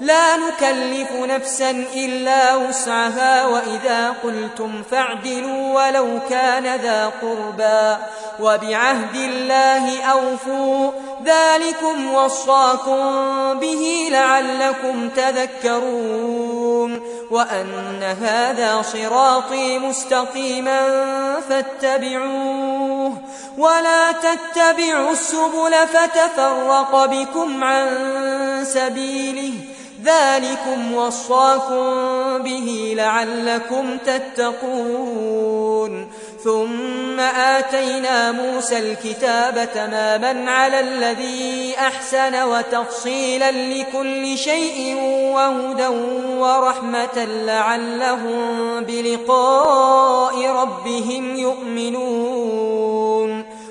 لا نكلف نفسا إلا وسعها وإذا قلتم فاعدلوا ولو كان ذا قربا وبعهد الله أوفوا ذلكم وصاكم به لعلكم تذكرون. وأن هذا صراطي مستقيما فاتبعوه. ولا تتبعوا السبل فتفرق بكم عن سبيله. ذلكم وصاكم به لعلكم تتقون. ثم آتينا موسى الكتاب تماما على الذي أحسن وتفصيلا لكل شيء وهدى ورحمة لعلهم بلقاء ربهم يؤمنون.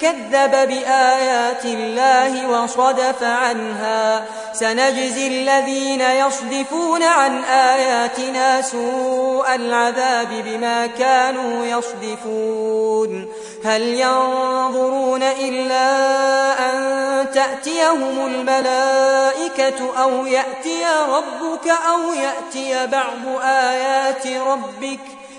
كذب بآيات الله وصدف عنها. سنجزي الذين يصدفون عن آياتنا سوء العذاب بما كانوا يصدفون. هل ينظرون إلا أن تأتيهم الملائكة أو يأتي ربك أو يأتي بعض آيات ربك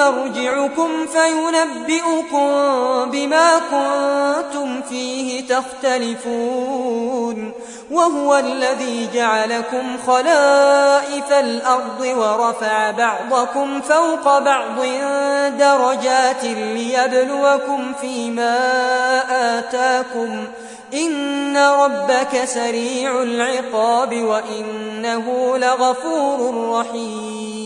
مرجعكم فينبئكم بما كنتم فيه تختلفون وهو الذي جعلكم خلائف الأرض ورفع بعضكم فوق بعض درجات ليبلوكم فيما آتاكم إن ربك سريع العقاب وإنه لغفور رحيم